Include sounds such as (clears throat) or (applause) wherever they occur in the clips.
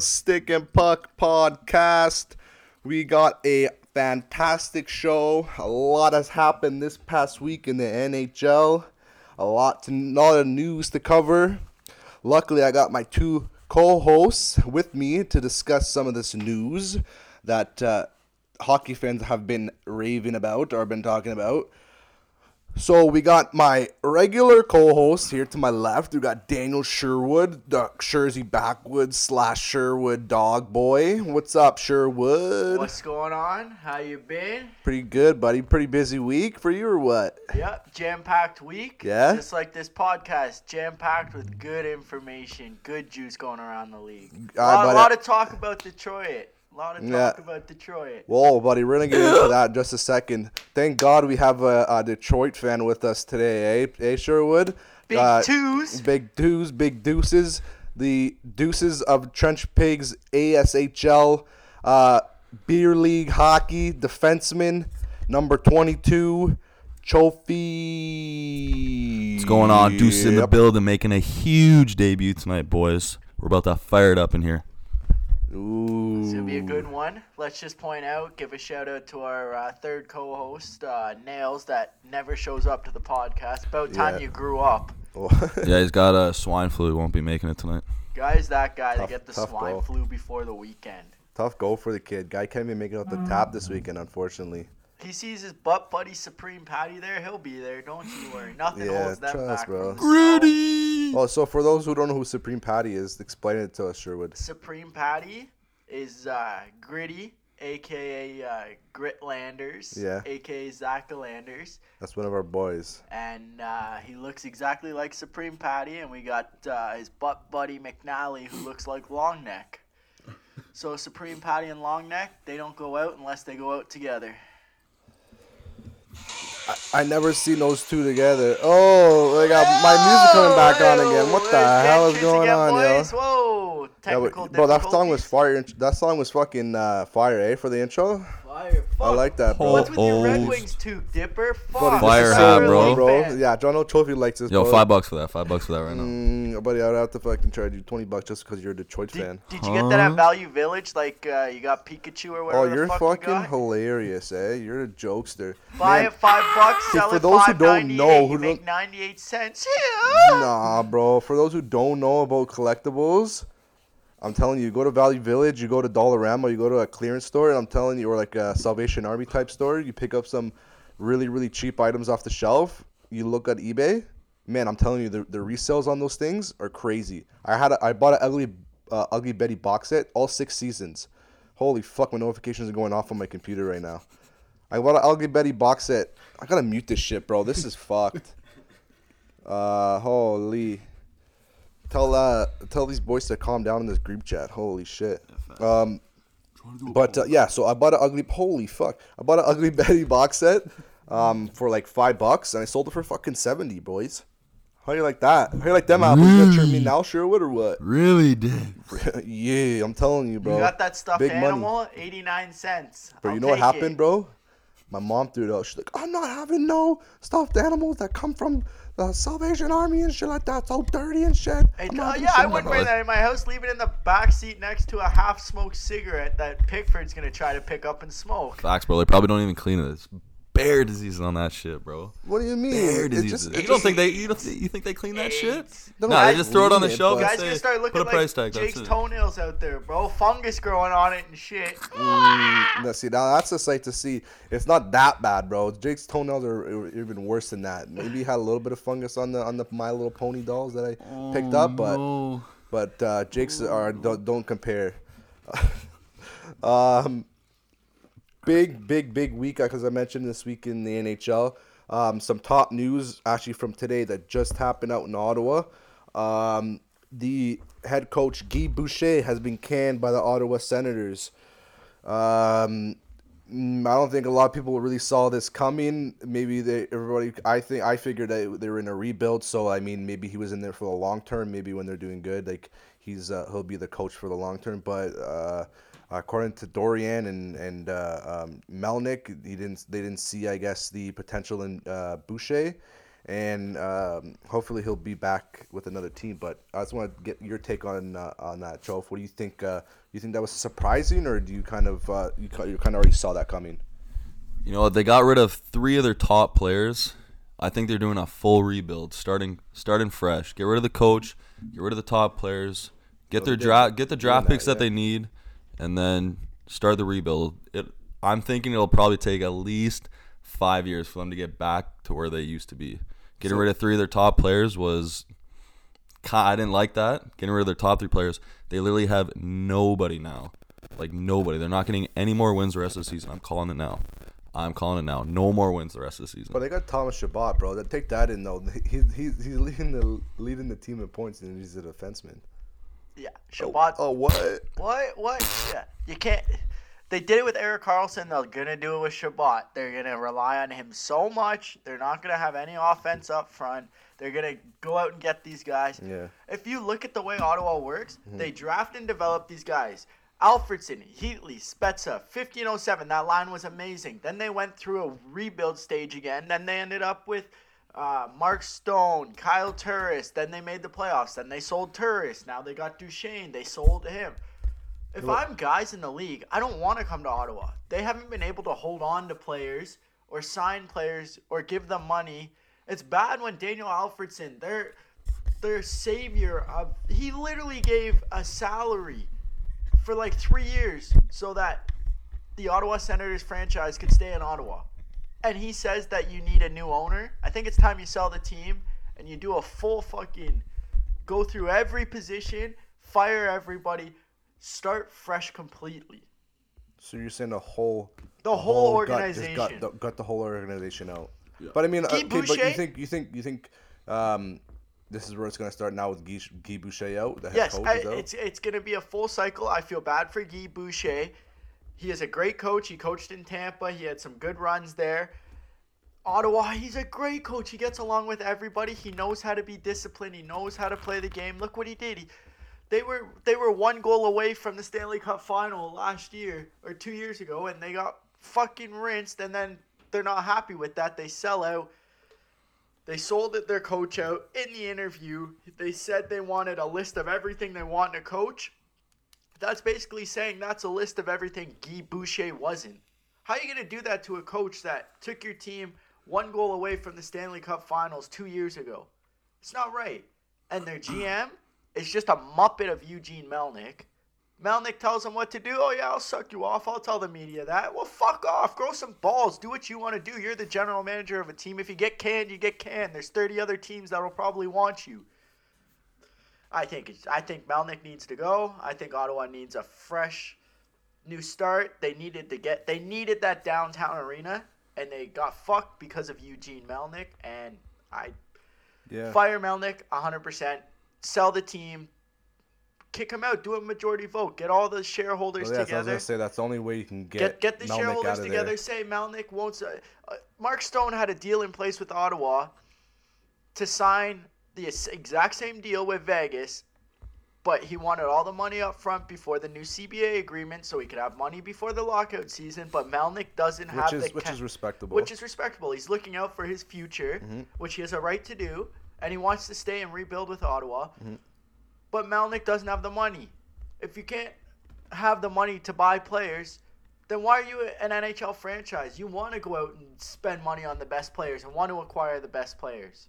Stick and Puck Podcast. We got a fantastic show. A lot has happened this past week in the NHL. A lot to lot of news to cover. Luckily, I got my two co-hosts with me to discuss some of this news that uh, hockey fans have been raving about or been talking about. So we got my regular co-host here to my left. We got Daniel Sherwood, the Shurzy Backwoods slash Sherwood Dog Boy. What's up, Sherwood? What's going on? How you been? Pretty good, buddy. Pretty busy week for you or what? Yep, jam-packed week. Yeah? Just like this podcast, jam-packed with good information, good juice going around the league. A lot, buddy. lot of talk about Detroit. A lot of talk Yeah. about Detroit. Whoa, buddy, we're gonna get into (laughs) that in just a second. Thank God we have a, a Detroit fan with us today, eh? Eh, Sherwood? Big Uh, twos. Big Deuce, Big Deuces, the Deuces of Trench Pigs ASHL uh, Beer League Hockey defenseman, number 22, Trophy. What's going on? Deuce in the Yep. building, making a huge debut tonight, boys. We're about to fire it up in here. Ooh. It's gonna be a good one. Let's just point out, give a shout out to our uh, third co-host, uh, Nails, that never shows up to the podcast. About time Yeah. you grew up, (laughs) Yeah, he's got a swine flu. Won't be making it tonight. guys. That guy Tough- to get the swine blow. flu before the weekend. Tough goal for the kid. Guy can't even make it out the tap this weekend, unfortunately. He sees his butt buddy Supreme Patty there, he'll be there. Don't you worry. Nothing Yeah, holds them trust, back. bro. Gritty. Oh, so for those who don't know who Supreme Patty is, explain it to us, Sherwood. Supreme Patty is uh, Gritty, aka uh, Gritlanders, Yeah. aka Zachalanders. That's one of our boys. And uh, he looks exactly like Supreme Patty, and we got uh, his butt buddy McNally, who looks like Longneck. (laughs) So Supreme Patty and Longneck, they don't go out unless they go out together. I never seen those two together. Oh, they got my music coming back on again. What the Whoa, hell is going on, yo? boys. Whoa, Yeah, technical but, bro, that song was fire. That song was fucking uh, fire, eh? For the intro. Fire. I like that, bro. What's with your Red. Wings too, Dipper? Fuck. Fire the hat, same, bro. bro. Yeah, John O. Trophy likes this. Yo, bro. five bucks for that. Five bucks for that right now. Mm, buddy, I'd have to fucking charge you twenty bucks just because you're a Detroit Did, fan. did you get that Huh? at Value Village? Like uh, you got Pikachu or whatever Oh, the you're fuck fucking you got? hilarious, eh? You're a jokester. Buy Man, it five bucks, sell for it those who five don't ninety know, eight. who You make don't- ninety eight cents. (laughs) Nah, bro. For those who don't know about collectibles, I'm telling you, you go to Value Village, you go to Dollarama, you go to a clearance store, and I'm telling you, or like a Salvation Army type store, you pick up some really, really cheap items off the shelf. You look at eBay, man. I'm telling you, the, the resales on those things are crazy. I had, a, I bought an ugly, uh, ugly Betty box set, all six seasons. Holy fuck, my notifications are going off on my computer right now. I bought an ugly Betty box set. I gotta mute this shit, bro. This is (laughs) fucked. Uh, holy. Tell uh, tell these boys to calm down in this group chat. Holy shit. Um, but uh, yeah, so I bought an ugly. Holy fuck! I bought an ugly (laughs) Betty box set, um, for like five bucks, and I sold it for fucking seventy, boys. How you like that? How you like them apples? You gonna turn me now, Sherwood, or what? Really did. (laughs) yeah, I'm telling you, bro. You got that stuffed Big money. animal? Eighty nine cents. Bro, I'll you know what happened, it. bro? My mom threw it out. She's like, I'm not having no stuffed animals that come from the Salvation Army and shit like that. So dirty and shit. Hey, I'm uh, not having yeah, I wouldn't like bring that." that in my house. Leave it in the back seat next to a half-smoked cigarette that Pickford's gonna try to pick up and smoke. Facts, bro. They probably don't even clean it. It's bear disease on that shit, bro. What do you mean? Bear It disease. just- you don't think they? You don't? Think, you think they clean that shit? AIDS. No, No, I they just throw it on the it, shelf. but- and Guys say, gonna start put looking a price like tag. Jake's That's it. toenails out there, bro. Fungus growing on it and shit. Mm, now, see, now that's a sight to see. It's not that bad, bro. Jake's toenails are, are even worse than that. Maybe he had a little bit of fungus on the on the My Little Pony dolls that I picked up, but Oh, but uh, Jake's are don't, don't compare. (laughs) um, big big big week because I mentioned this week in the NHL. Um, some top news actually from today that just happened out in Ottawa. Um, the head coach Guy Boucher has been canned by the Ottawa Senators. Um, Mm, I don't think a lot of people really saw this coming. Maybe they, everybody. I think I figured that they were in a rebuild. So I mean, maybe he was in there for the long term. Maybe when they're doing good, like he's uh, he'll be the coach for the long term. But uh, according to Dorion and and uh, um, Melnyk, he didn't. They didn't see, I guess, the potential in uh, Boucher, and um, hopefully he'll be back with another team. But I just want to get your take on uh, on that, Joe. What do you think? Uh, you think that was surprising, or do you kind of uh, you, you kind of already saw that coming? You know, they got rid of three of their top players. I think they're doing a full rebuild, starting starting fresh. Get rid of the coach, get rid of the top players, get their draft get the draft picks that, that yeah. they need, and then start the rebuild. It I'm thinking it'll probably take at least five years for them to get back to where they used to be. Getting So- rid of three of their top players was. I didn't like that. Getting rid of their top three players, they literally have nobody now. Like nobody. They're not getting any more wins the rest of the season. I'm calling it now. I'm calling it now. No more wins the rest of the season. But they got Thomas Chabot, bro. Take that in though. He, he, he's leading the leading the team in points, and he's a defenseman. Yeah, Chabot. Oh what? What? What? Yeah, you can't. They did it with Erik Karlsson. They're gonna do it with Chabot. They're gonna rely on him so much. They're not gonna have any offense up front. They're gonna go out and get these guys. Yeah. If you look at the way Ottawa works, Mm-hmm. they draft and develop these guys. Alfredsson, Heatley, Spezza, 1507. That line was amazing. Then they went through a rebuild stage again. Then they ended up with uh, Mark Stone, Kyle Turris. Then they made the playoffs. Then they sold Turris. Now they got Duchene. They sold him. If I'm guys in the league, I don't want to come to Ottawa. They haven't been able to hold on to players or sign players or give them money. It's bad when Daniel Alfredsson, their their savior of he literally gave a salary for like three years so that the Ottawa Senators franchise could stay in Ottawa. And he says that you need a new owner. I think it's time you sell the team and you do a full fucking go through every position, fire everybody, start fresh completely. So you're saying the whole The whole gut just organization. got the, got the whole organization out. But I mean, uh, Guy okay, but you think you think you think um, this is where it's gonna start now with Guy, Guy Boucher out, the head Yes, coach I, out. it's it's going to be a full cycle. I feel bad for Guy Boucher. He is a great coach. He coached in Tampa. He had some good runs there. Ottawa, he's a great coach. He gets along with everybody. He knows how to be disciplined. He knows how to play the game. Look what he did. He, they were they were one goal away from the Stanley Cup final last year or two years ago, and they got fucking rinsed. And then they're not happy with that. They sell out. They sold their coach out in the interview. They said they wanted a list of everything they want in a coach. That's basically saying that's a list of everything Guy Boucher wasn't. How are you going to do that to a coach that took your team one goal away from the Stanley Cup finals two years ago? It's not right. And their GM is just a muppet of Eugene Melnyk. Melnyk tells him what to do. Oh, yeah, I'll suck you off. I'll tell the media that. Well, fuck off. Grow some balls. Do what you want to do. You're the general manager of a team. If you get canned, you get canned. There's 30 other teams that will probably want you. I think it's, I think Melnyk needs to go. I think Ottawa needs a fresh new start. They needed to get they needed that downtown arena and they got fucked because of Eugene Melnyk and I yeah. fire Melnyk 100%. Sell the team. Kick him out. Do a majority vote. Get all the shareholders Well, yes, I was together. gonna say that's the only way you can get Get get the Melnyk shareholders together. There. Say Melnyk won't. Uh, uh, Mark Stone had a deal in place with Ottawa to sign the exact same deal with Vegas, but he wanted all the money up front before the new CBA agreement, so he could have money before the lockout season. But Melnyk doesn't Which have is the which ca- is respectable. which is respectable. He's looking out for his future, Mm-hmm. which he has a right to do, and he wants to stay and rebuild with Ottawa. Mm-hmm. But Melnyk doesn't have the money. If you can't have the money to buy players, then why are you an NHL franchise? You want to go out and spend money on the best players and want to acquire the best players.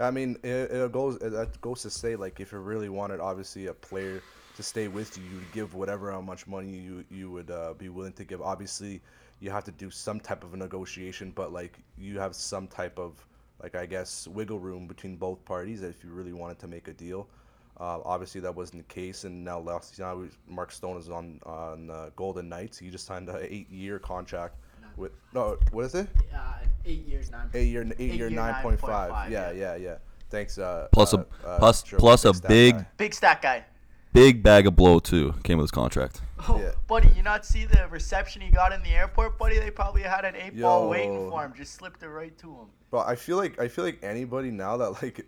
I mean, it, it goes it, goes to say like if you really wanted obviously a player to stay with you, you would give whatever how much money you you would uh, be willing to give. Obviously, you have to do some type of a negotiation, but like you have some type of like I guess wiggle room between both parties if you really wanted to make a deal. Uh, obviously, that wasn't the case, and now last now Mark Stone is on on uh, Golden Knights. He just signed an eight year contract with no what is it? Uh, eight years, nine. Eight year, eight, year, year, nine point five. 9.5, Yeah, yeah. yeah, yeah. Thanks. Uh, Plus uh, a uh, plus Joe, plus a big guy. Big stat guy. big bag of blow too came with his contract. Oh, Yeah. buddy, you not see the reception he got in the airport, buddy? They probably had an eight ball waiting for him. Just slipped it right to him. But I feel like I feel like anybody now that like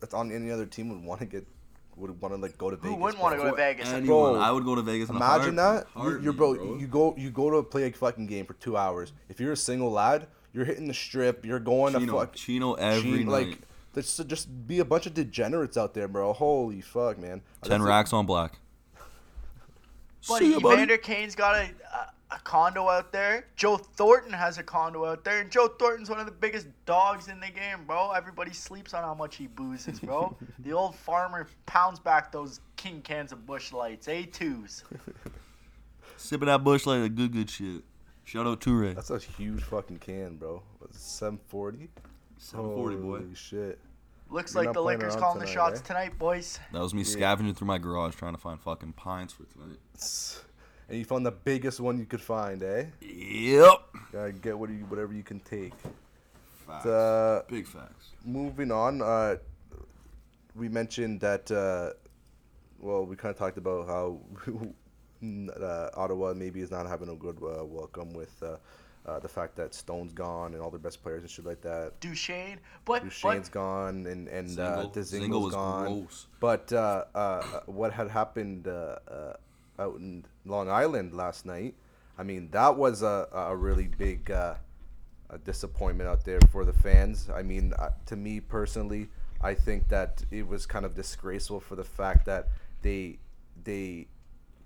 that's on any other team would want to get would want to like go to Vegas. Who wouldn't want to go to. Vegas? Anyone. Bro, I would go to Vegas. In a Imagine heart- that. You're, you're heartbeat, bro, You go you go to play a fucking game for two hours. If you're a single lad, you're hitting the strip. You're going to fuck Chino every Chino- night. like. There's just be a bunch of degenerates out there, bro. Holy fuck, man. Ten That's- racks on black. Buddy, See ya, buddy. Evander Kane's got a, a, a condo out there. Joe Thornton has a condo out there. And Joe Thornton's one of the biggest dogs in the game, bro. Everybody sleeps on how much he boozes, bro. (laughs) the old farmer pounds back those king cans of Busch Lights, A2s. (laughs) Sipping that bush like a good good shit. Shout out Toure. That's a huge fucking can, bro. What's it, 740? 740 boy. Holy shit. Looks You're like the Lakers around calling the shots eh? tonight, boys. That was me scavenging through my garage trying to find fucking pints for tonight. And you found the biggest one you could find, eh? Yep. Gotta get what you, whatever you can take. Facts. Uh, Big facts. moving on, uh, we mentioned that. Uh, well, we kind of talked about how (laughs) uh, Ottawa maybe is not having a good uh, welcome with uh, uh, the fact that Stone's gone and all their best players and shit like that. Duchene. But, Duchene's but gone and and uh, Dzingel. Dzingel's Dzingel was gone. gross. But uh, uh, what had happened uh, uh, out in Long Island last night? I mean, that was a, a really big uh, a disappointment out there for the fans. I mean, uh, to me personally, I think that it was kind of disgraceful for the fact that they they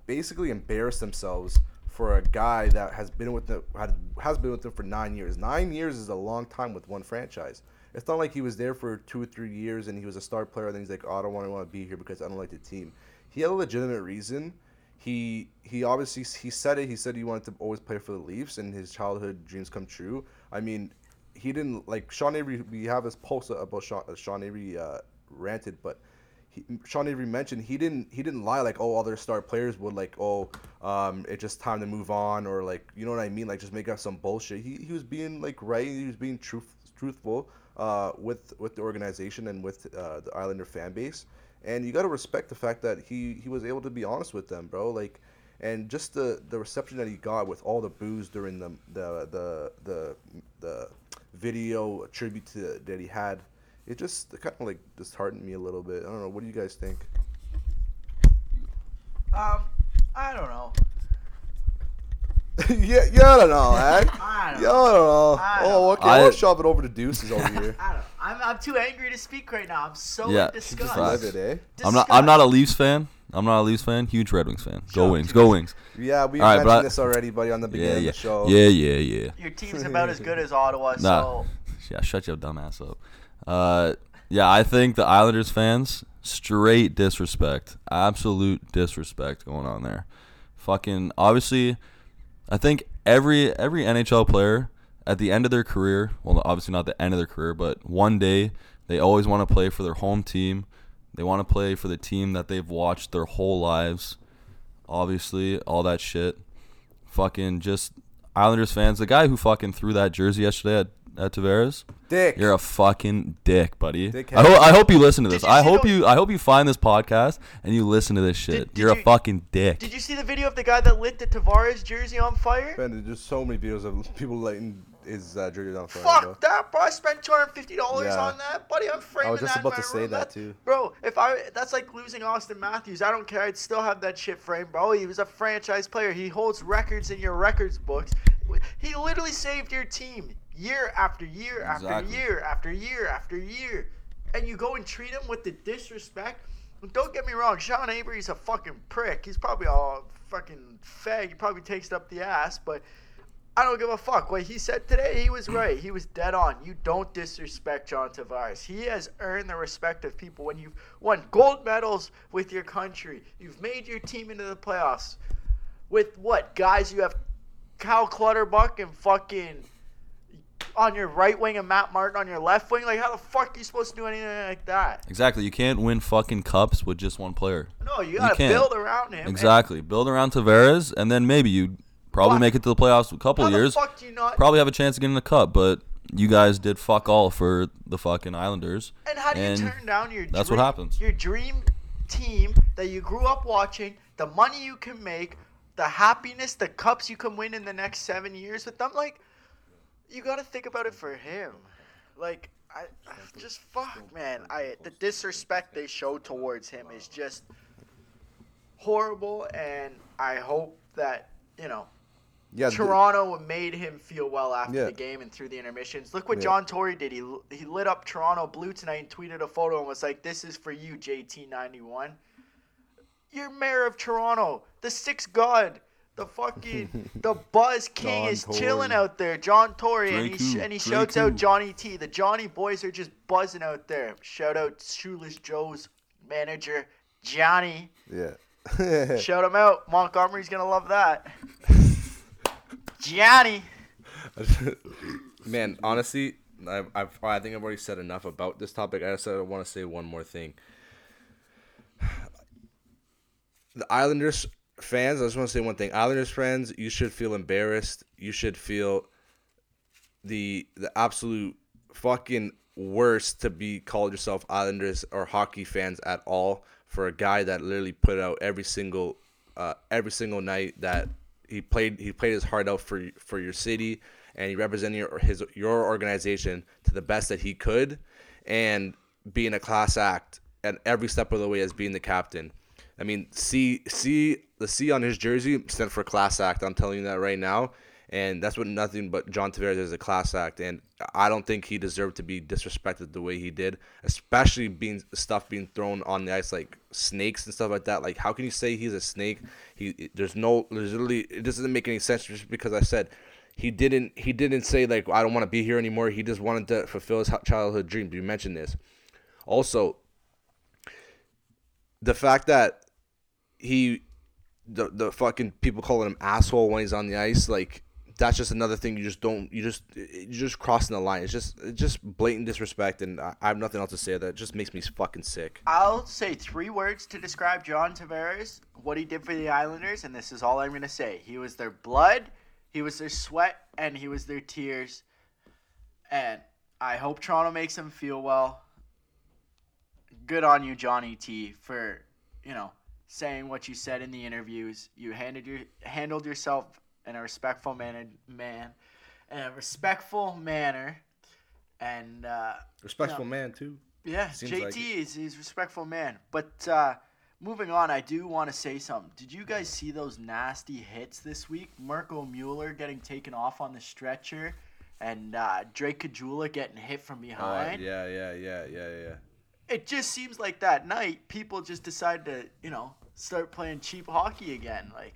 basically embarrassed themselves for a guy that has been with them had, has been with them for nine years. Nine years is a long time with one franchise. It's not like he was there for two or three years and he was a star player. And then he's like, oh, I don't want to want to be here because I don't like the team. He had a legitimate reason. He he obviously he said it. He said he wanted to always play for the Leafs and his childhood dreams come true. I mean, he didn't like Sean Avery. We have this post about Sean, uh, Sean Avery uh, ranted, but he, Sean Avery mentioned he didn't he didn't lie like oh other star players would like oh um it's just time to move on or like you know what I mean like just make up some bullshit. He, he was being like right. He was being truth truthful uh, with with the organization and with uh, the Islander fan base. And you got to respect the fact that he he was able to be honest with them, bro. Like and just the the reception that he got with all the booze during the the the the, the video tribute to, that he had it just kind of like disheartened me a little bit. I don't know. What do you guys think? um, I don't know. (laughs) yeah, yeah, I don't know, man. I don't Yeah, I don't know. I Oh, don't okay. I- I'll shove it over to Deuces over (laughs) here. I don't know. I'm, I'm too angry to speak right now. I'm so Yeah, in just disgust. it, eh? I'm not. I'm not a Leafs fan. I'm not a Leafs fan. Huge Red Wings fan. Go up, Wings. Go Wings. Yeah, we All right, mentioned I- this already, buddy, on the beginning Yeah, of the show. yeah, yeah, yeah. Your team's about as good as Ottawa, (laughs) Nah. so Yeah, shut your dumb ass up. Uh, yeah, I think the Islanders fans straight disrespect, absolute disrespect going on there. Fucking obviously, I think every every NHL player at the end of their career, well, obviously not the end of their career, but one day they always want to play for their home team. They want to play for the team that they've watched their whole lives. Obviously, all that shit. Fucking just Islanders fans. The guy who fucking threw that jersey yesterday at, at Tavares. Dick. You're a fucking dick, buddy. Dickhead. I, ho- I hope you listen to Did this. you I see hope the- you I hope you find this podcast and you listen to this shit. Did- did You're you- a fucking dick. Did you see the video of the guy that lit the Tavares jersey on fire? Man, there's just so many videos of people lighting his uh, jersey on fire. bro. Fuck that, bro! I spent two hundred fifty dollars Yeah. on that, buddy. I'm framing just that in about my to say room. that, too. bro. If I that's like losing Auston Matthews. I don't care. I'd still have that shit framed, bro. He was a franchise player. He holds records in your records books. He literally saved your team year after year after year after year after year, and you go and treat him with the disrespect. Don't get me wrong, Sean Avery's a fucking prick. He's probably all fucking fag. He probably takes it up the ass, but I don't give a fuck. What he said today, he was right. He was dead on. You don't disrespect John Tavares. He has earned the respect of people when you've won gold medals with your country. You've made your team into the playoffs. With what? Guys, you have Cal Clutterbuck and fucking on your right wing and Matt Martin on your left wing. Like, how the fuck are you supposed to do anything like that? Exactly. You can't win fucking cups with just one player. No, you gotta can't. build around him. And Exactly. Build around Tavares, and then maybe you probably Why- make it to the playoffs a couple How years. fuck do you not? Probably have a chance of getting a cup, but you guys did fuck all for the fucking Islanders. And how do you And turn down your that's what happens. Your dream team that you grew up watching, the money you can make, the happiness, the cups you can win in the next seven years with them. Like, you got to think about it for him. Like, I, just fuck, man. I the disrespect they show towards him is just horrible, and I hope that you know Yeah, Toronto made him feel well after Yeah. the game and through the intermissions. Look what Yeah. John Tory did. He he lit up Toronto blue tonight and tweeted a photo and was like, "This is for you, JT91. You're mayor of Toronto, the sixth god." The fucking (laughs) the Buzz King John is chilling out there, John Tory, and he sh- and he who? shouts Drake out? Johnny T. The Johnny boys are just buzzing out there. Shout out Shoeless Joe's manager, Johnny. yeah. (laughs) Shout him out. Montgomery's gonna love that. (laughs) Johnny. Man, honestly, I've, I've, I think I've already said enough about this topic. I just want to say one more thing. (sighs) The Islanders fans, I just want to say one thing. Islanders fans, you should feel embarrassed. You should feel the the absolute fucking worst to be called yourself Islanders or hockey fans at all for a guy that literally put out every single uh, every single night that he played he played his heart out for for your city and he represented your his your organization to the best that he could and being a class act at every step of the way as being the captain. I mean, C C the C on his jersey stands for class act. I'm telling you that right now, and that's what nothing but John Tavares is a class act. And I don't think he deserved to be disrespected the way he did, especially being stuff being thrown on the ice like snakes and stuff like that. Like, how can you say he's a snake? He there's no there's literally it doesn't make any sense just because I said he didn't he didn't say like I don't want to be here anymore. He just wanted to fulfill his childhood dream. You mentioned this. Also, the fact that he the the fucking people calling him asshole when he's on the ice like that's just another thing you just don't you just you're just crossing the line it's just it's just blatant disrespect and I, I have nothing else to say that just makes me fucking sick I'll say three words to describe John Tavares, what he did for the Islanders, and this is all I'm going to say. He was their blood, he was their sweat, and he was their tears. And I hope Toronto makes him feel well. Good on you, Johnny T, for, you know, saying what you said in the interviews. You handed your handled yourself in a respectful manner, man, in a respectful manner, and uh, respectful No. man too yeah, Seems JT like is he's a respectful man. But uh, moving on, I do want to say something. Did you guys see those nasty hits this week? Mirco Mueller getting taken off on the stretcher, and uh, Drake Caggiula getting hit from behind. Uh, yeah yeah yeah yeah yeah It just seems like that night people just decide to you know start playing cheap hockey again. Like,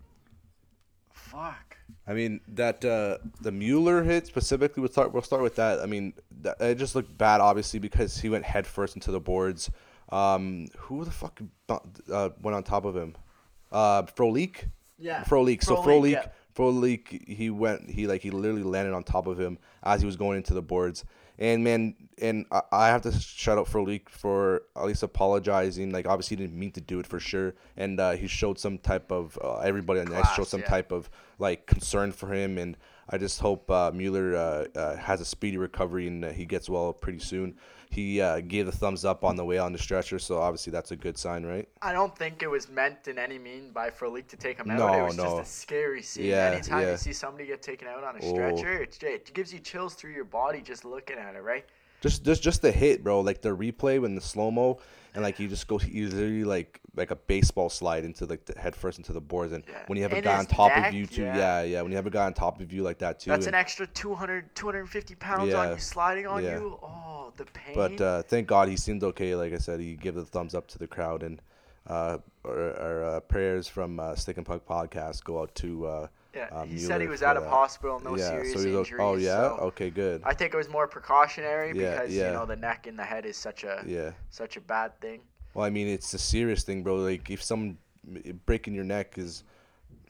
fuck. I mean that uh, the Mueller hit specifically. We'll start. We'll start with that. I mean, that, it just looked bad, obviously, because he went head first into the boards. Um, who the fuck uh, went on top of him? Uh, Frolik. Yeah. Frolik. So Frolik, Frolik. yeah. Frolik. He went. He like he literally landed on top of him as he was going into the boards. And man, and I, I have to shout out Frolik for at least apologizing. Like obviously he didn't mean to do it for sure, and uh, he showed some type of uh, everybody on the ice showed some yeah. type of like concern for him, and I just hope uh, Mueller uh, uh, has a speedy recovery and uh, he gets well pretty soon. He uh, gave the thumbs up on the way on the stretcher, so obviously that's a good sign, right? I don't think it was meant in any mean by Frolik to take him out. No, it was no. just a scary scene. Yeah, Anytime yeah. you see somebody get taken out on a Oh. stretcher, it, it gives you chills through your body just looking at it, right? Just just just the hit, bro. Like the replay when the slow mo and like you just go you literally like like a baseball slide into like the head first into the boards and Yeah. when you have a In guy on top neck, of you too, yeah. yeah. yeah, When you have a guy on top of you like that too. That's and- an extra 200, 250 pounds on you sliding on you. Oh, the pain. But uh, thank God he seemed okay. Like I said, he gave the thumbs up to the crowd, and uh, our, our uh, prayers from uh, Stick and Puck podcast go out to. Uh, yeah, uh, he said he was out of that. hospital, no yeah, serious so he's o- injuries. Oh yeah, so okay, good. I think it was more precautionary Yeah, because yeah. you know the neck and the head is such a yeah. such a bad thing. Well, I mean, it's a serious thing, bro. Like if someone breaking your neck is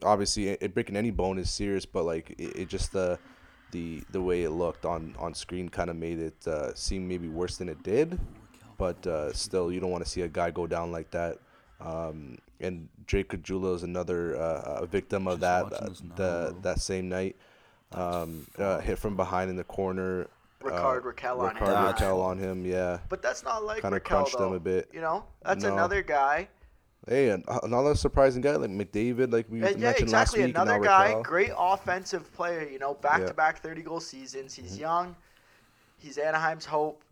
obviously it, breaking any bone is serious, but like it, it just the the the way it looked on on screen kind of made it uh, seem maybe worse than it did. But uh, still, you don't want to see a guy go down like that. Um, and Drake Caggiula is another uh, a victim of Just that uh, the bro. that same night. Um, uh, hit from behind in the corner. Rickard uh, Rakell on him. Rickard That's Rakell on him, yeah. But that's not like Kinda Rakell, crunched him though. a bit. You know, that's No. another guy Hey, and uh, another surprising guy like McDavid, like we Yeah, mentioned exactly. last week. Another guy, great offensive player. You know, back to back 30 goal seasons. He's Mm-hmm. young. He's Anaheim's hope,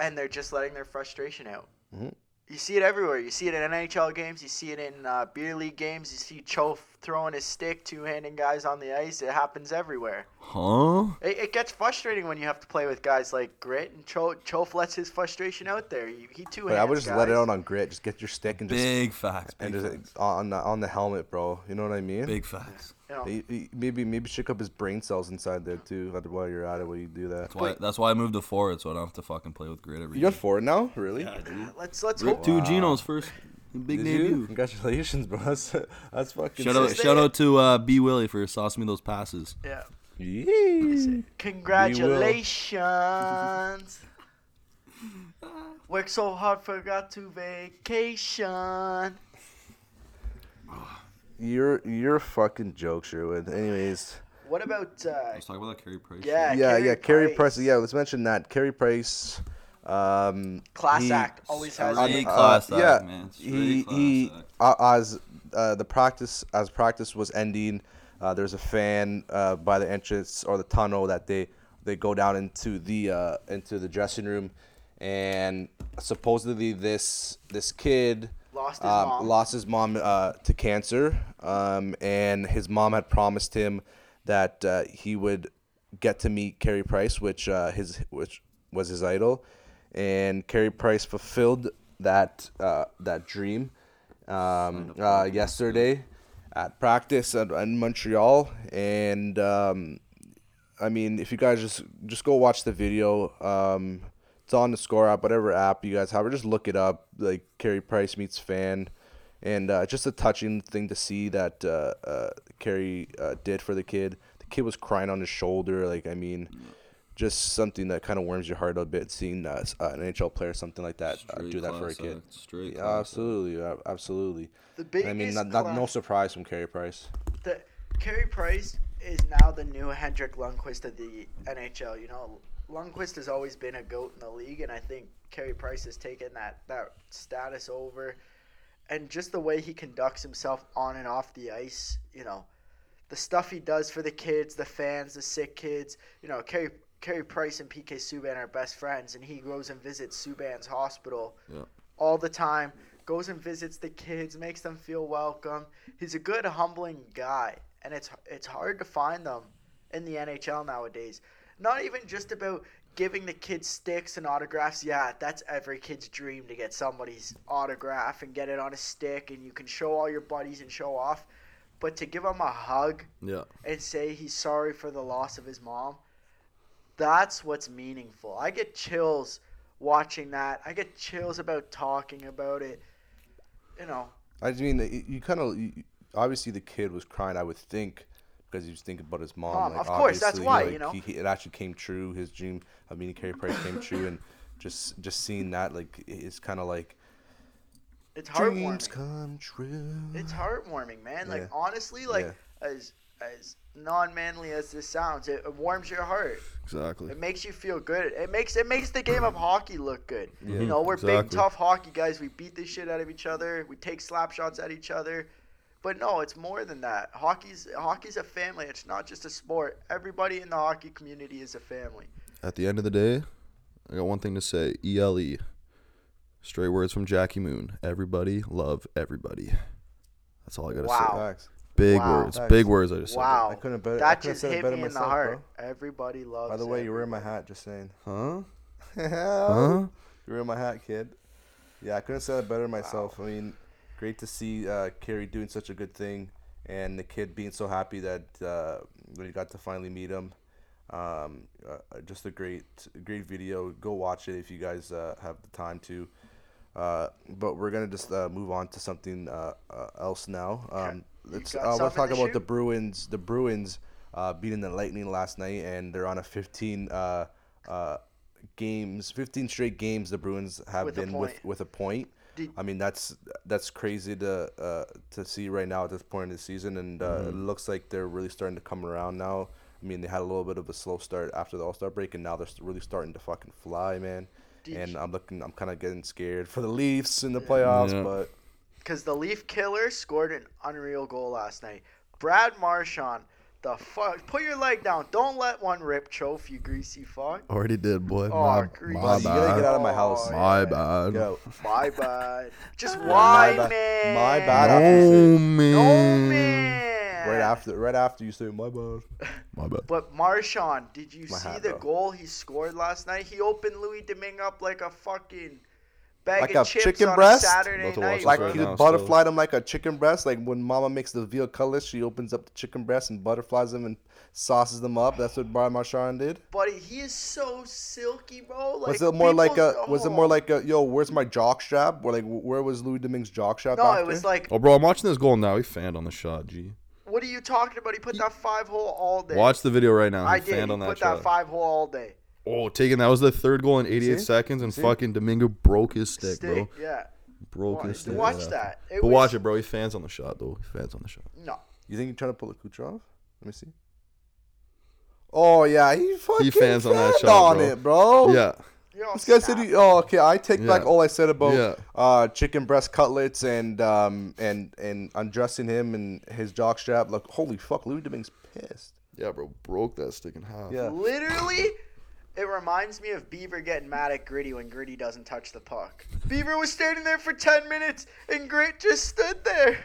and they're just letting their frustration out. Mhm. You see it everywhere. You see it in NHL games. You see it in uh, beer league games. You see Chof throwing his stick, two-handing guys on the ice. It happens everywhere. Huh? It, it gets frustrating when you have to play with guys like Grit and Cho, Chof lets his frustration out there. He, he two But I would hands just let it out on grit. Just get your stick and just Big facts. Big and just facts. on the on the helmet, bro. You know what I mean? Big facts. You know, He- he- maybe maybe shake up his brain cells inside there too. While you're at it, while you do that. That's why, that's why I moved to forward, so I don't have to fucking play with grit every You got day. four now, really? let's let's Rip hope. two Geno's first big Did you? debut. Congratulations, bro. (laughs) That's, that's fucking. Shout out, shout out to uh, B Willie for saucing me those passes. Yeah. Yee. Congratulations. (laughs) Worked so hard, forgot to vacation. You're you're a fucking joke, Sherwood. Anyways, What about uh, Let's talk about that Carey Price. yeah, yeah, Carey yeah, Carey Price. Price. Yeah, let's mention that Carey Price. Um, Class he- act always has. Straight it. uh, class act, yeah, man. Straight he he act. uh, as uh, the practice as practice was ending, uh, there's a fan uh, by the entrance or the tunnel that they they go down into the uh, into the dressing room, and supposedly this this kid Lost his um, mom. lost his mom uh, to cancer, um, and his mom had promised him that uh, he would get to meet Carey Price, which uh, his which was his idol, and Carey Price fulfilled that uh, that dream um, uh, yesterday at practice at, in Montreal, and um, I mean, if you guys just just go watch the video, um, it's on the Score app, whatever app you guys have, or just look it up, like Carey Price meets fan, and uh, just a touching thing to see that uh, uh, Carey uh, did for the kid. The kid was crying on his shoulder, like I mean, just something that kind of warms your heart a bit seeing uh, uh, an NHL player something like that uh, do that for a kid. act, straight Yeah, class act. absolutely, uh, absolutely. The And I mean, biggest not, not, no surprise from Carey Price. the Carey Price is now the new Hendrik Lundqvist of the NHL. You know, Lundqvist has always been a goat in the league, and I think Carey Price has taken that that status over. And just the way he conducts himself on and off the ice, you know, the stuff he does for the kids, the fans, the sick kids. You know, Carey Carey Price and PK Subban are best friends, and he goes and visits Subban's hospital Yeah. all the time. Goes and visits the kids, makes them feel welcome. He's a good, humbling guy, and it's it's hard to find them in the NHL nowadays. Not even just about giving the kids sticks and autographs. Yeah, that's every kid's dream to get somebody's autograph and get it on a stick, and you can show all your buddies and show off. But to give them a hug Yeah. and say he's sorry for the loss of his mom, that's what's meaningful. I get chills watching that. I get chills about talking about it. You know, I mean, you, you kind of obviously the kid was crying. I would think because he was thinking about his mom. Mom, like, of course, that's obviously, why, like, you know. he, he- it actually came true. His dream of meeting Carey Price came true, and just just seeing that like it's kind of like it's heartwarming. dreams heartwarming. come true. It's heartwarming, man. Like Yeah. honestly, like as as non-manly as this sounds, it, it warms your heart. Exactly. It makes you feel good. It makes it makes the game of hockey look good. You know, we're big tough hockey guys. We beat the shit out of each other. We take slap shots at each other. But no, it's more than that. Hockey's hockey's a family. It's not just a sport. Everybody in the hockey community is a family. At the end of the day, I got one thing to say. ELE. Straight words from Jackie Moon. Everybody love everybody. That's all I gotta Wow. say. Facts. Big Wow. words. Facts. Big words I just said. Wow, I couldn't better- I that couldn't just said hit better me in the myself, heart. Everybody loves. By the way, you're wearing my hat. Just saying. (laughs) Huh? Huh? Huh? You're wearing my hat, kid. Yeah, I couldn't have said it better myself. I mean, great to see uh, Carey doing such a good thing, and the kid being so happy that uh, he got to finally meet him. Um, uh, just a great, great video. Go watch it if you guys uh, have the time to. Uh, but we're gonna just uh, move on to something uh, uh, else now. Um, let's. Uh, something talk about shoot? the Bruins. The Bruins uh, beating the Lightning last night, and they're on a 15 uh, uh, games, 15 straight games. The Bruins have With been with with a point. Did- I mean, that's that's crazy to uh, to see right now at this point in the season, and uh, it looks like they're really starting to come around now. I mean, they had a little bit of a slow start after the All Star break, and now they're really starting to fucking fly, man. Did and you- I'm looking, I'm kind of getting scared for the Leafs in the playoffs, Yeah. but because the Leaf killer scored an unreal goal last night. Brad Marchand, the fuck, put your leg down. Don't let one rip, Chof, you greasy fuck. Already did, boy. Oh, my greasy. my Buddy, you gotta get bad. out of my house. Oh, My yeah. bad. Go. My bad. Just (laughs) My why, bad. man? My bad. No man. No, man. Right after, right after you say my bad. (laughs) My bad. But Marchand, did you My see hat, the goal he scored last night? He opened Louis Domingue up like a fucking bag Like of a chips chicken on breast? a Saturday About to watch night. Like right he now, butterflied him like a chicken breast. Like when Mama makes the veal cutlass, she opens up the chicken breast and butterflies them and sauces them up. That's what Brian Marchand did. Buddy, he is so silky, bro. Like, Was it more like a? people- Was it more like a? Yo, where's my jock strap? Or like, where was Louis Domingue's jock strap? No, after? it was like, Oh, bro, I'm watching this goal now. He fanned on the shot. G. what are you talking about? He put that five hole all day. Watch the video right now. I He did. fanned He on that put shot. that five hole all day. Oh, taking that was the third goal in 88 See? seconds, and See? fucking Domingo broke his stick, bro. Yeah. Broke Watch, his stick. watch yeah. that. It But was, watch it, bro. He fans on the shot, though. He fans on the shot. No. You think you're trying to pull a Kucherov? Let me see. Oh yeah, he fucking fans on that shot, on bro. it, bro. Yeah. You're This guy said he. Oh, okay. I take back all I said about Yeah. uh, chicken breast cutlets and um and and undressing him and his jock strap. Like, holy fuck, Louis Domingue's pissed. Yeah, bro. Broke that stick in half. Yeah. Literally, it reminds me of Beaver getting mad at Gritty when Gritty doesn't touch the puck. Beaver was standing there for 10 minutes and Grit just stood there.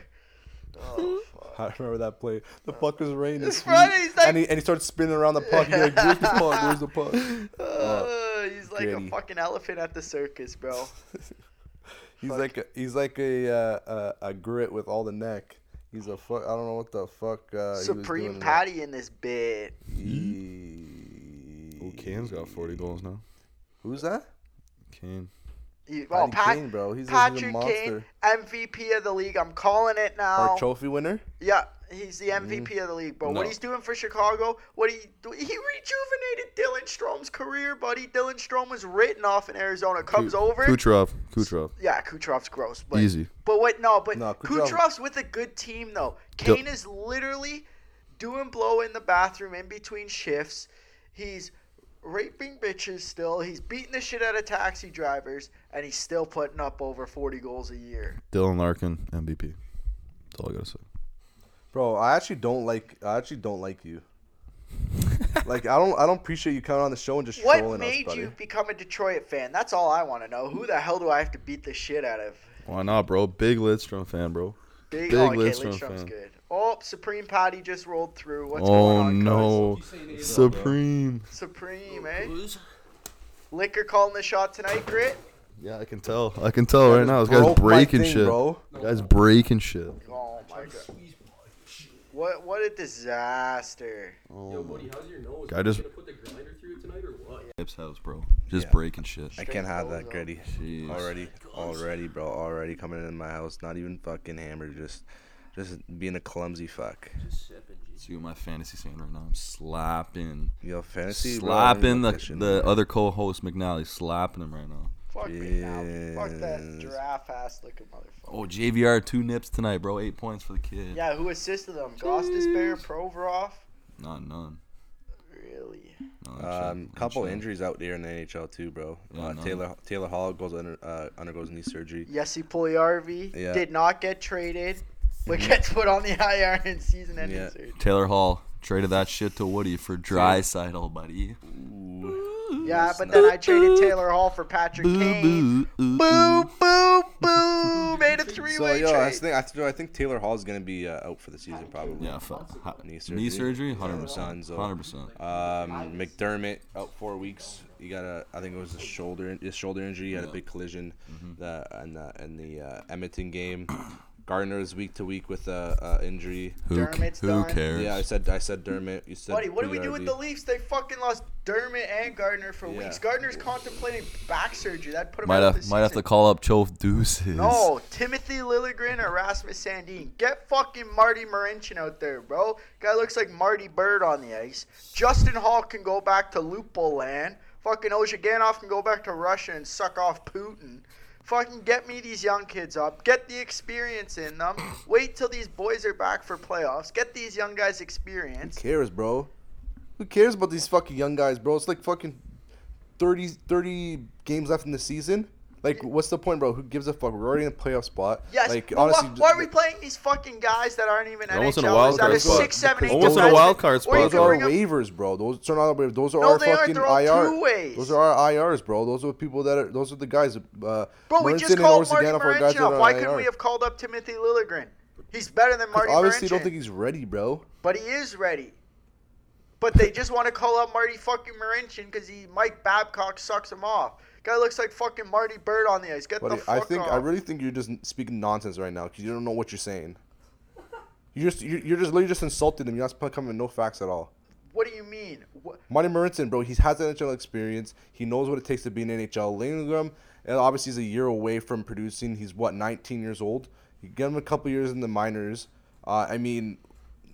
Oh, (laughs) fuck. I remember that play. The puck was raining. It's sweet, Friday, he's like- and he and he started spinning around the puck. He's like, "Where's the puck? Where's the puck?" Uh, (laughs) he's like Gritty. a fucking elephant at the circus, bro. (laughs) He's Fuck. like a, he's like a, uh, a a grit with all the neck. He's a fuck. I don't know what the fuck. Uh, he was doing Supreme in Patty in this bit. that. He- Oh, Kane's got 40 goals now. Who's that? Kane. He, oh, Pat, Kane, bro. He's a, he's a Patrick monster. Kane, MVP of the league. I'm calling it Our now. trophy winner. Yeah, he's the MVP Mm-hmm. of the league, bro. No. What he's doing for Chicago, what he do, he rejuvenated Dylan Strome's career, buddy. Dylan Strome was written off in Arizona. Comes over. Kucherov. Kucherov. Yeah, Kucherov's gross, but Easy. But what? No, but No, Kucherov- Kucherov's with a good team though. Dil- Kane is literally doing blow in the bathroom in between shifts. He's raping bitches still. He's beating the shit out of taxi drivers, and he's still putting up over 40 goals a year. Dylan Larkin, MVP. That's all I gotta say. Bro, I actually don't like. I actually don't like you. like I don't. I don't appreciate you coming on the show and just What trolling us, What made you become a Detroit fan? That's all I want to know. Who the hell do I have to beat the shit out of? Why not, bro? Big Lidstrom fan, bro. Big, Big oh, okay, Lidstrom Lidstrom's fan. good. Oh, Supreme Patty just rolled through. What's oh going on, no, cuz? Supreme. Supreme, eh? Liquor calling the shot tonight, Grit. Yeah, I can tell. I can tell right now. This guy's Broke my breaking thing, shit. bro. Guy's breaking shit. Oh my god. What what a disaster. Yo, buddy, how's your nose? Guy just- put the grinder through tonight or what? Hips house, bro. Just Yeah. breaking shit. I can't have that, Gritty. Jeez. Already, already, bro. Already coming in my house. Not even fucking hammered. Just, just being a clumsy fuck. Just sipping, G. See what my fantasy saying right now. I'm slapping, Yo, fantasy. bro, I slapping even the like the no other co-host McNally, slapping him right now. Fuck me now. Fuck that giraffe ass looking motherfucker. Oh, JVR two nips tonight, bro. Eight points for the kid. Yeah, who assisted them? Gostisbehere, Provorov? Not none. Really? No, Um, shit- couple shit. injuries out there in the NHL too, bro. Yeah, uh, no. Taylor Taylor Hall goes under uh, undergoes knee surgery. Yessi Puljujarvi Yeah. did not get traded, but gets put on the IR in season ending Yeah. surgery. Taylor Hall traded that shit to Woody for dry side, buddy. Yeah, but then I traded Taylor Hall for Patrick Kane. boo, Boo, boo, boo. Made a three So way yo, I trade. think I, th- I think Taylor Hall is gonna be uh, out for the season probably. Yeah, fuck. Ha- Knee knee surgery. surgery, hundred percent, hundred percent. Um, McDermott out four weeks. He got a, I think it was a shoulder, his shoulder injury. He had a big collision, the in the in the uh, Edmonton game. Gardiner is week to week with a uh, injury. Who, Dermott's who done. cares? Yeah, I said I said Dermott. You said Buddy, what do we do with the Puljujarvi. Leafs? They fucking lost Dermott and Gardiner for Yeah. weeks. Gardiner's contemplating back surgery. That put him might out have the might have to call up Chove Deuces. No, Timothy Liljegren or Rasmus Sandin. Get fucking Marty Marincin out there, bro. Guy looks like Marty Bird on the ice. Justin Holl can go back to Lupo land. Fucking Ozhiganov can go back to Russia and suck off Putin. Fucking get me these young kids up. Get the experience in them. (coughs) Wait till these boys are back for playoffs. Get these young guys experience. Who cares, bro? Who cares about these fucking young guys, bro? It's like fucking 30, 30 games left in the season. Like, what's the point, bro? Who gives a fuck? We're already in a playoff spot. Yes, Like, but honestly, why, why are we playing these fucking guys that aren't even Almost in a NHLers wild that card are spot. six, seven, eight Almost in a wild card Or spot. Those are our waivers, bro. Those are not our Those are No, our they fucking They're IR. two-ways. Those are our IRs, bro. Those are the people that are. Those are the guys. Uh, Bro, we just called Marty Ozhiganov are guys Marincin up. Why couldn't we have called up Timothy Liljegren? He's better than 'Cause Marty Obviously, Marincin. don't think he's ready, bro. But he is ready. But they just want to call up Marty fucking Marincin because he Mike Babcock sucks him off. Guy looks like fucking Marty Bird on the ice. Get Buddy, the fuck I think off. I really think you're just speaking nonsense right now because you don't know what you're saying. You just you're, you're just literally just insulting him. You're not coming with no facts at all. what do you mean? What? Marty Marincin, bro, he has NHL experience. He knows what it takes to be an NHL. Lindgren, and obviously, he's a year away from producing. He's what 19 years old. You get him a couple years in the minors. Uh, I mean,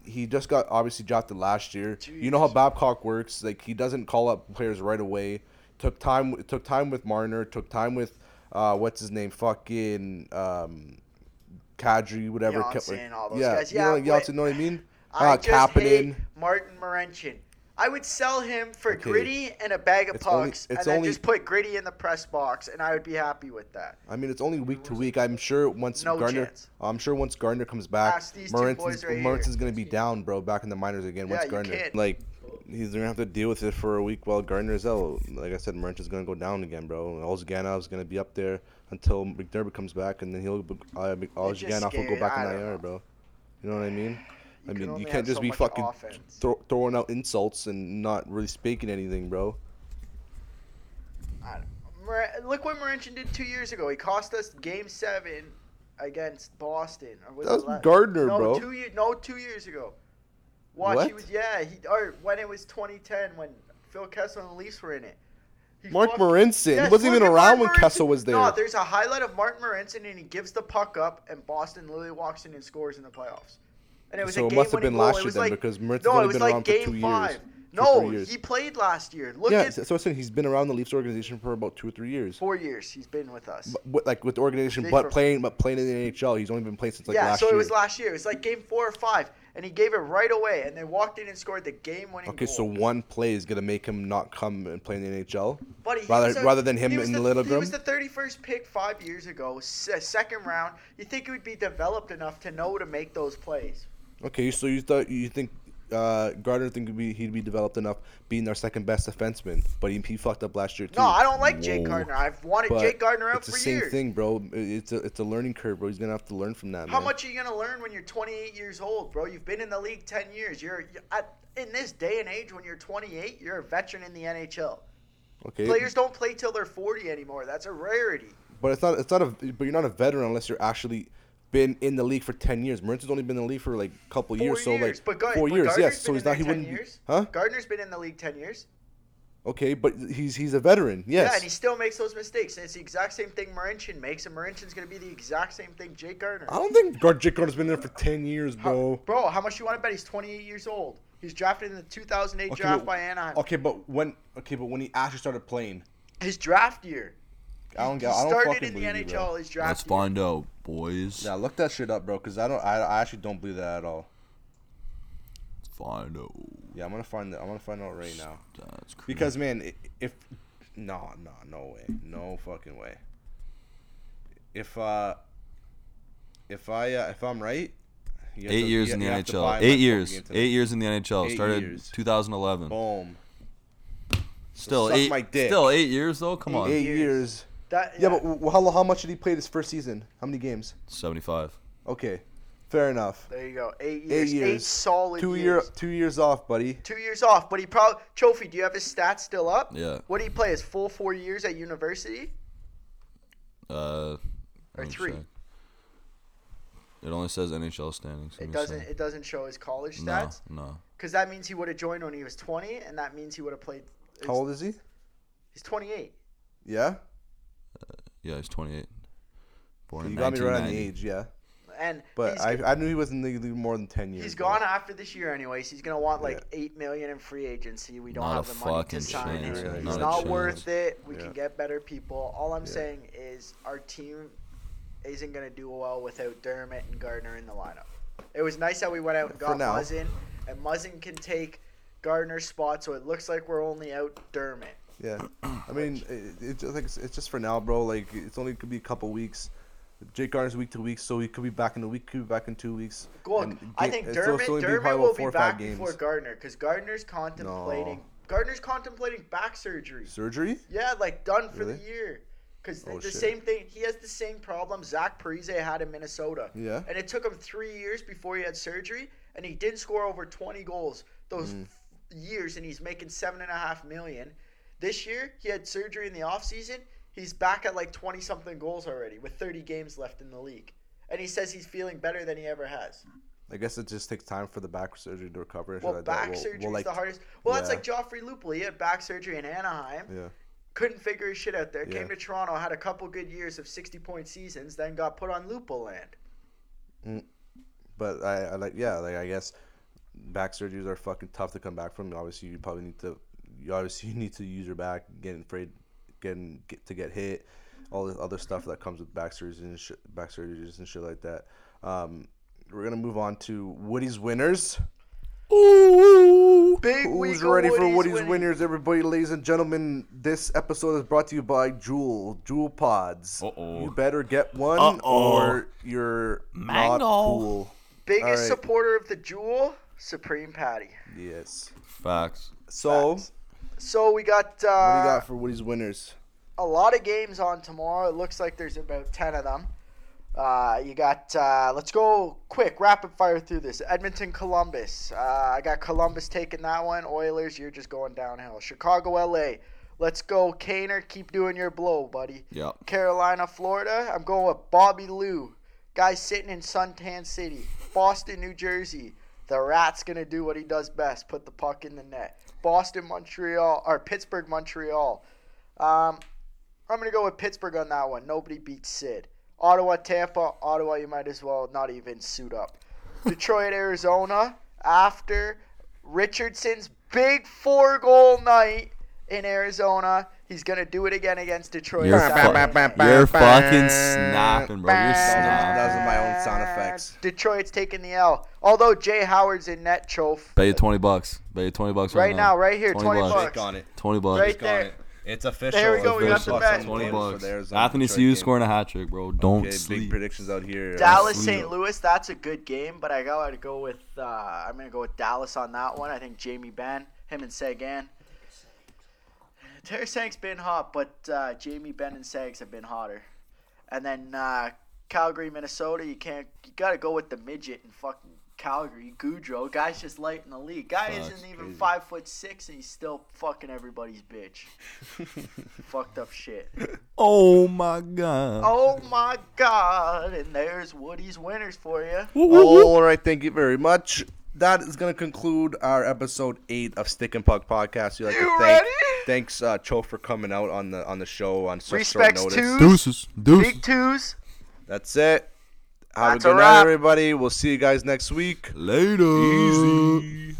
he just got obviously drafted last year. You know how Babcock works. Like he doesn't call up players right away. Took time. Took time with Marner. Took time with uh, what's his name? Fucking um, Kadri, whatever. All those yeah, guys. you Yeah, know, like, but- know what I mean? I Uh, just hate Martin Marincin. I would sell him for Okay. gritty and a bag of It's only- pucks, it's and then only- just put gritty in the press box, and I would be happy with that. I mean, it's only week to week. I'm sure once No Gardiner, chance. I'm sure once Gardiner comes back, Ask these two Marincins, boys right. Gonna be down, bro, back in the minors again. Yeah, Once you Gardiner, can't. like, he's gonna have to deal with it for a week while Gardiner's out. Like I said, Marincins gonna go down again, bro. Ozhiganov's gonna be up there until McDermott comes back, and then he'll uh, just Ozhiganov will go back in IR, know. bro. You know what I mean? I mean, you can't just so be fucking throw, throwing out insults and not really speaking anything, bro. I don't- Look what Marincin did two years ago. He cost us Game Seven against Boston. Or was That was Gardner, no, bro. Two year, no, two years ago. Watch, What? he was yeah. He or when it was 2010 when Phil Kessel and the Leafs were in it. He Mark fuck- Marincin. Yes, he wasn't even around Martin when. Kessel was there. No, there's a highlight of Martin Marincin and he gives the puck up and Boston literally walks in and scores in the playoffs. And it was So a it game must have been goal. last year then, like, because Marinc's no, only been like around for two years, five. two, no, years. he played last year. Look yeah, at so so I said he's been around the Leafs organization for about two or three years. four years he's been with us. But, like with the organization, They but playing, but playing in the NHL, he's only been playing since like yeah, last year. Yeah, so it was last year. It was like game four or five, and he gave it right away, and they walked in and scored the game-winning okay, goal. so one play is gonna make him not come and play in the NHL. He rather a- rather than him in the, the Little He was the 31st pick five years ago, second round. You think he would be developed enough to know to make those plays? Okay, so you thought you think uh, Gardiner think he'd be, he'd be developed enough being our second best defenseman, but he, he fucked up last year too. No, I don't like Jake Whoa. Gardiner. I've wanted But Jake Gardiner out it's for the same years. thing, bro. It's a it's a learning curve, bro. He's gonna have to learn from that. How man. much are you gonna learn when you're 28 years old, bro? You've been in the league 10 years. You're, you're at, in this day and age when you're 28, you're a veteran in the NHL. Okay, Players don't play till they're 40 anymore. That's a rarity. But it's not. It's not a. But you're not a veteran unless you're actually been in the league for ten years. Marinc's only been in the league for like a couple Four years. So years. like but Gar- four but years. Gardiner's Yes. So he's not. He there 10 wouldn't. Years. Huh? Gardiner's been in the league 10 years. Okay, but he's he's a veteran. Yes. Yeah, and he still makes those mistakes. And it's the exact same thing Marincin makes, and Marincin's going to be the exact same thing Jake Gardiner. I don't think Gard Jake Gardner's been there for ten years, How- bro. bro, how much you want to bet he's 28 years old? He's drafted in the 2008 Okay, draft but- by Anaheim. Okay, but when okay, but when he actually started playing, His draft year. I don't He get. I don't started fucking in the believe you, bro. NHL. His draft Let's year. find out, boys. Yeah, look that shit up, bro. Cause I don't. I, I actually don't believe that at all. Let's find out. Yeah, I'm gonna find. That, I'm gonna find out right now. That's crazy. Because man, if no, no, no way, no fucking way. If uh, if I uh, if I'm right, eight to- years you- in the you have to NHL. buy my Eight years. Eight years in the NHL. Started years. 2011. Boom. Still suck eight. my dick. Still eight years though. Come Eight on. Eight years. Years. That, Yeah, but w- how how much did he play this first season? How many games? 75. Okay, fair enough. there you go. Eight Eight years. Eight, years. solid Two years. year two years off, buddy. Two years off, but he probably trophy. Do you have his stats still up? Yeah. What did he play? His full four years at university? Uh, Or three? check. It only says NHL standings. It doesn't. see. It doesn't show his college stats no. because that means he would have joined when he was 20, and that means he would have played. How old is he? He's 28. Yeah, Uh, yeah, he's 28. Born you in got me right on the age. Yeah, And but he's, I, I knew he was in the league more than ten years. he's bro. gone after this year anyways. He's gonna want like Yeah. eight million in free agency. We don't Not have a the money fucking to sign him. yeah, He's not not worth it. We Yeah. can get better people. All I'm Yeah. saying is our team isn't gonna do well without Dermott and Gardiner in the lineup. It was nice that we went out and got now. Muzzin, and Muzzin can take Gardiner's spot, so it looks like we're only out Dermott. Yeah, (clears throat) I mean, it, it's just like it's just for now, bro. Like it's only could be a couple weeks. Jake Gardiner's week to week, so he could be back in a week, could be back in two weeks. Well, And I think it's- Dermott, Dermott probably will be four or five back before Gardiner because Gardiner's contemplating. No. Gardiner's contemplating back surgery. Surgery? Yeah, like done for Really? the year. Because Oh, the shit. same thing, he has the same problem Zach Parise had in Minnesota. Yeah. And it took him three years before he had surgery, and he didn't score over 20 goals those Mm. f- years, and he's making seven and a half million. This year, he had surgery in the offseason. He's back at like 20 something goals already with 30 games left in the league. And he says he's feeling better than he ever has. I guess it just takes time for the back surgery to recover. Well, like back We'll- surgery we'll, is like- the hardest. Well, that's like Joffrey Lupul. He had back surgery in Anaheim. Yeah. couldn't figure his shit out there. Yeah. Came to Toronto, had a couple good years of 60 point seasons, then got put on Lupo land. Mm. But I, I like yeah, like I guess back surgeries are fucking tough to come back from. Obviously, you probably need to, you obviously (laughs) you need to use your back, getting afraid, getting get, to get hit, all the other stuff that comes with back surgeries and shit, back surgeries and shit like that. Um, we're gonna move on to Woody's winners. Ooh, big Who's week ready of for Woody's winning. winners? Everybody, ladies and gentlemen, this episode is brought to you by Juul, Juul Pods. Uh-oh. You better get one Uh-oh. or you're not Mango. cool. Biggest All right. supporter of the Juul, Supreme Patty. Yes. Facts. So, Facts. So we got, uh, what do you got for Woody's winners? a lot of games on tomorrow. It looks like there's about 10 of them. Uh, you got, uh, let's go quick, rapid fire through this. Edmonton, Columbus. Uh, I got Columbus taking that one. Oilers, you're just going downhill. Chicago, LA. Let's go, Kaner. Keep doing your blow, buddy. Yep. Carolina, Florida. I'm going with Bobby Lou. Guy sitting in Suntan City. Boston, New Jersey. The Rat's to do what he does best put the puck in the net. Boston, Montreal, or Pittsburgh, Montreal. Um, I'm to go with Pittsburgh on that one. Nobody beats Sid. Ottawa, Tampa. Ottawa, you might as well not even suit up. Detroit, Arizona. After Richardson's big four goal night in Arizona, he's going to do it again against Detroit. You're, Saturday. fu- you're fucking snapping, bro. You're snapping. Those are my own sound effects. Detroit's taking the L. Although Jay Howard's in net, Chof. Bet you 20 bucks. Bet you 20 bucks right, Right now, right here, 20 bucks. Click on it. 20 bucks. Right there. It's official. There we go, we got the Official. bet. 20 bucks. Anthony Detroit scoring a hat trick, bro. Don't Okay, big predictions out here. Dallas, St. Louis, that's a good game, but I gotta go with uh, I'm gonna go with Dallas on that one. I think Jamie Benn, him and Seguin. Tarasenko's been hot, but uh, Jamie Benn and Sags have been hotter. And then uh, Calgary, Minnesota, you can't you gotta go with the midget in fucking Calgary, Gaudreau. Guy's just light in the league. Guy Facts. isn't even five foot six, and he's still fucking everybody's bitch. (laughs) Fucked up shit. Oh my god. Oh my god! And there's Woody's winners for you. All right, thank you very much. That is going to conclude our episode eight of Stick and Puck podcast. We like to You thank, ready? Thanks uh, Cho for coming out on the on the show on such Respects short notice. to Deuces. Deuces. Big twos. That's it. Have That's a a night, wrap. everybody. We'll see you guys next week. Later. Easy.